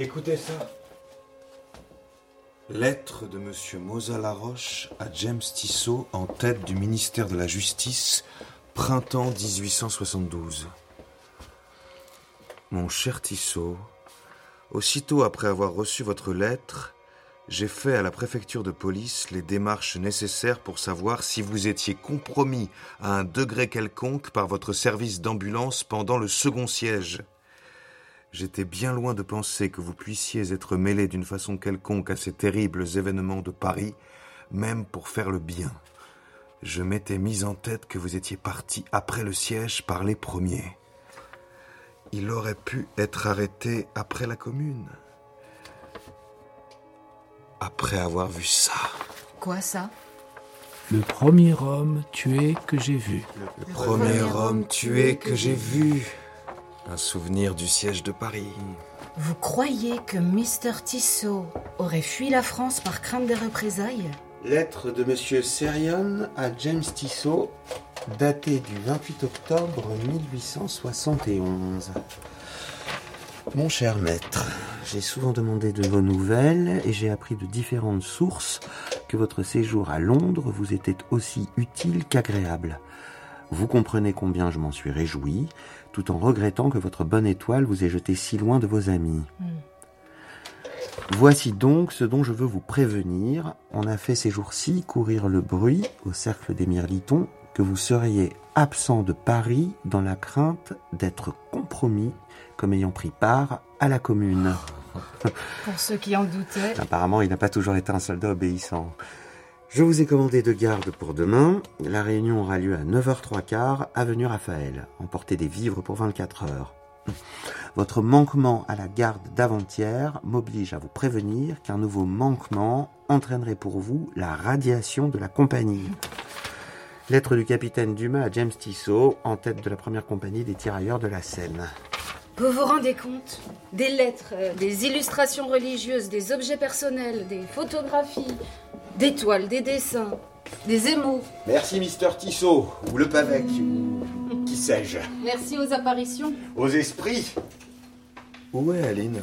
Écoutez ça. Lettre de Monsieur Moza Laroche à James Tissot en tête du ministère de la Justice, printemps 1872. Mon cher Tissot, aussitôt après avoir reçu votre lettre, j'ai fait à la préfecture de police les démarches nécessaires pour savoir si vous étiez compromis à un degré quelconque par votre service d'ambulance pendant le second siège. J'étais bien loin de penser que vous puissiez être mêlé d'une façon quelconque à ces terribles événements de Paris, même pour faire le bien. Je m'étais mis en tête que vous étiez parti après le siège par les premiers. Il aurait pu être arrêté après la commune. Après avoir vu ça. Quoi ça? Le premier homme tué que j'ai vu. Le premier homme tué que j'ai vu. Un souvenir du siège de Paris. Vous croyez que Mr. Tissot aurait fui la France par crainte des représailles Lettre de Monsieur Serion à James Tissot, datée du 28 octobre 1871. Mon cher maître, j'ai souvent demandé de vos nouvelles et j'ai appris de différentes sources que votre séjour à Londres vous était aussi utile qu'agréable. Vous comprenez combien je m'en suis réjoui, tout en regrettant que votre bonne étoile vous ait jeté si loin de vos amis. Voici donc ce dont je veux vous prévenir. On a fait ces jours-ci courir le bruit au cercle des Mirlitons que vous seriez absent de Paris dans la crainte d'être compromis comme ayant pris part à la commune. Pour ceux qui en doutaient. Apparemment, il n'a pas toujours été un soldat obéissant. Je vous ai commandé de garde pour demain. La réunion aura lieu à 9h03 quart, avenue Raphaël. Emportez des vivres pour 24 heures. Votre manquement à la garde d'avant-hier m'oblige à vous prévenir qu'un nouveau manquement entraînerait pour vous la radiation de la compagnie. Lettre du capitaine Dumas à James Tissot, en tête de la première compagnie des tirailleurs de la Seine. Vous vous rendez compte Des lettres, euh, des illustrations religieuses, des objets personnels, des photographies, des toiles, des dessins, des émaux. Merci, Mister Tissot, ou le Pavec, ou qui sais-je. Merci aux apparitions. Aux esprits Où est Aline?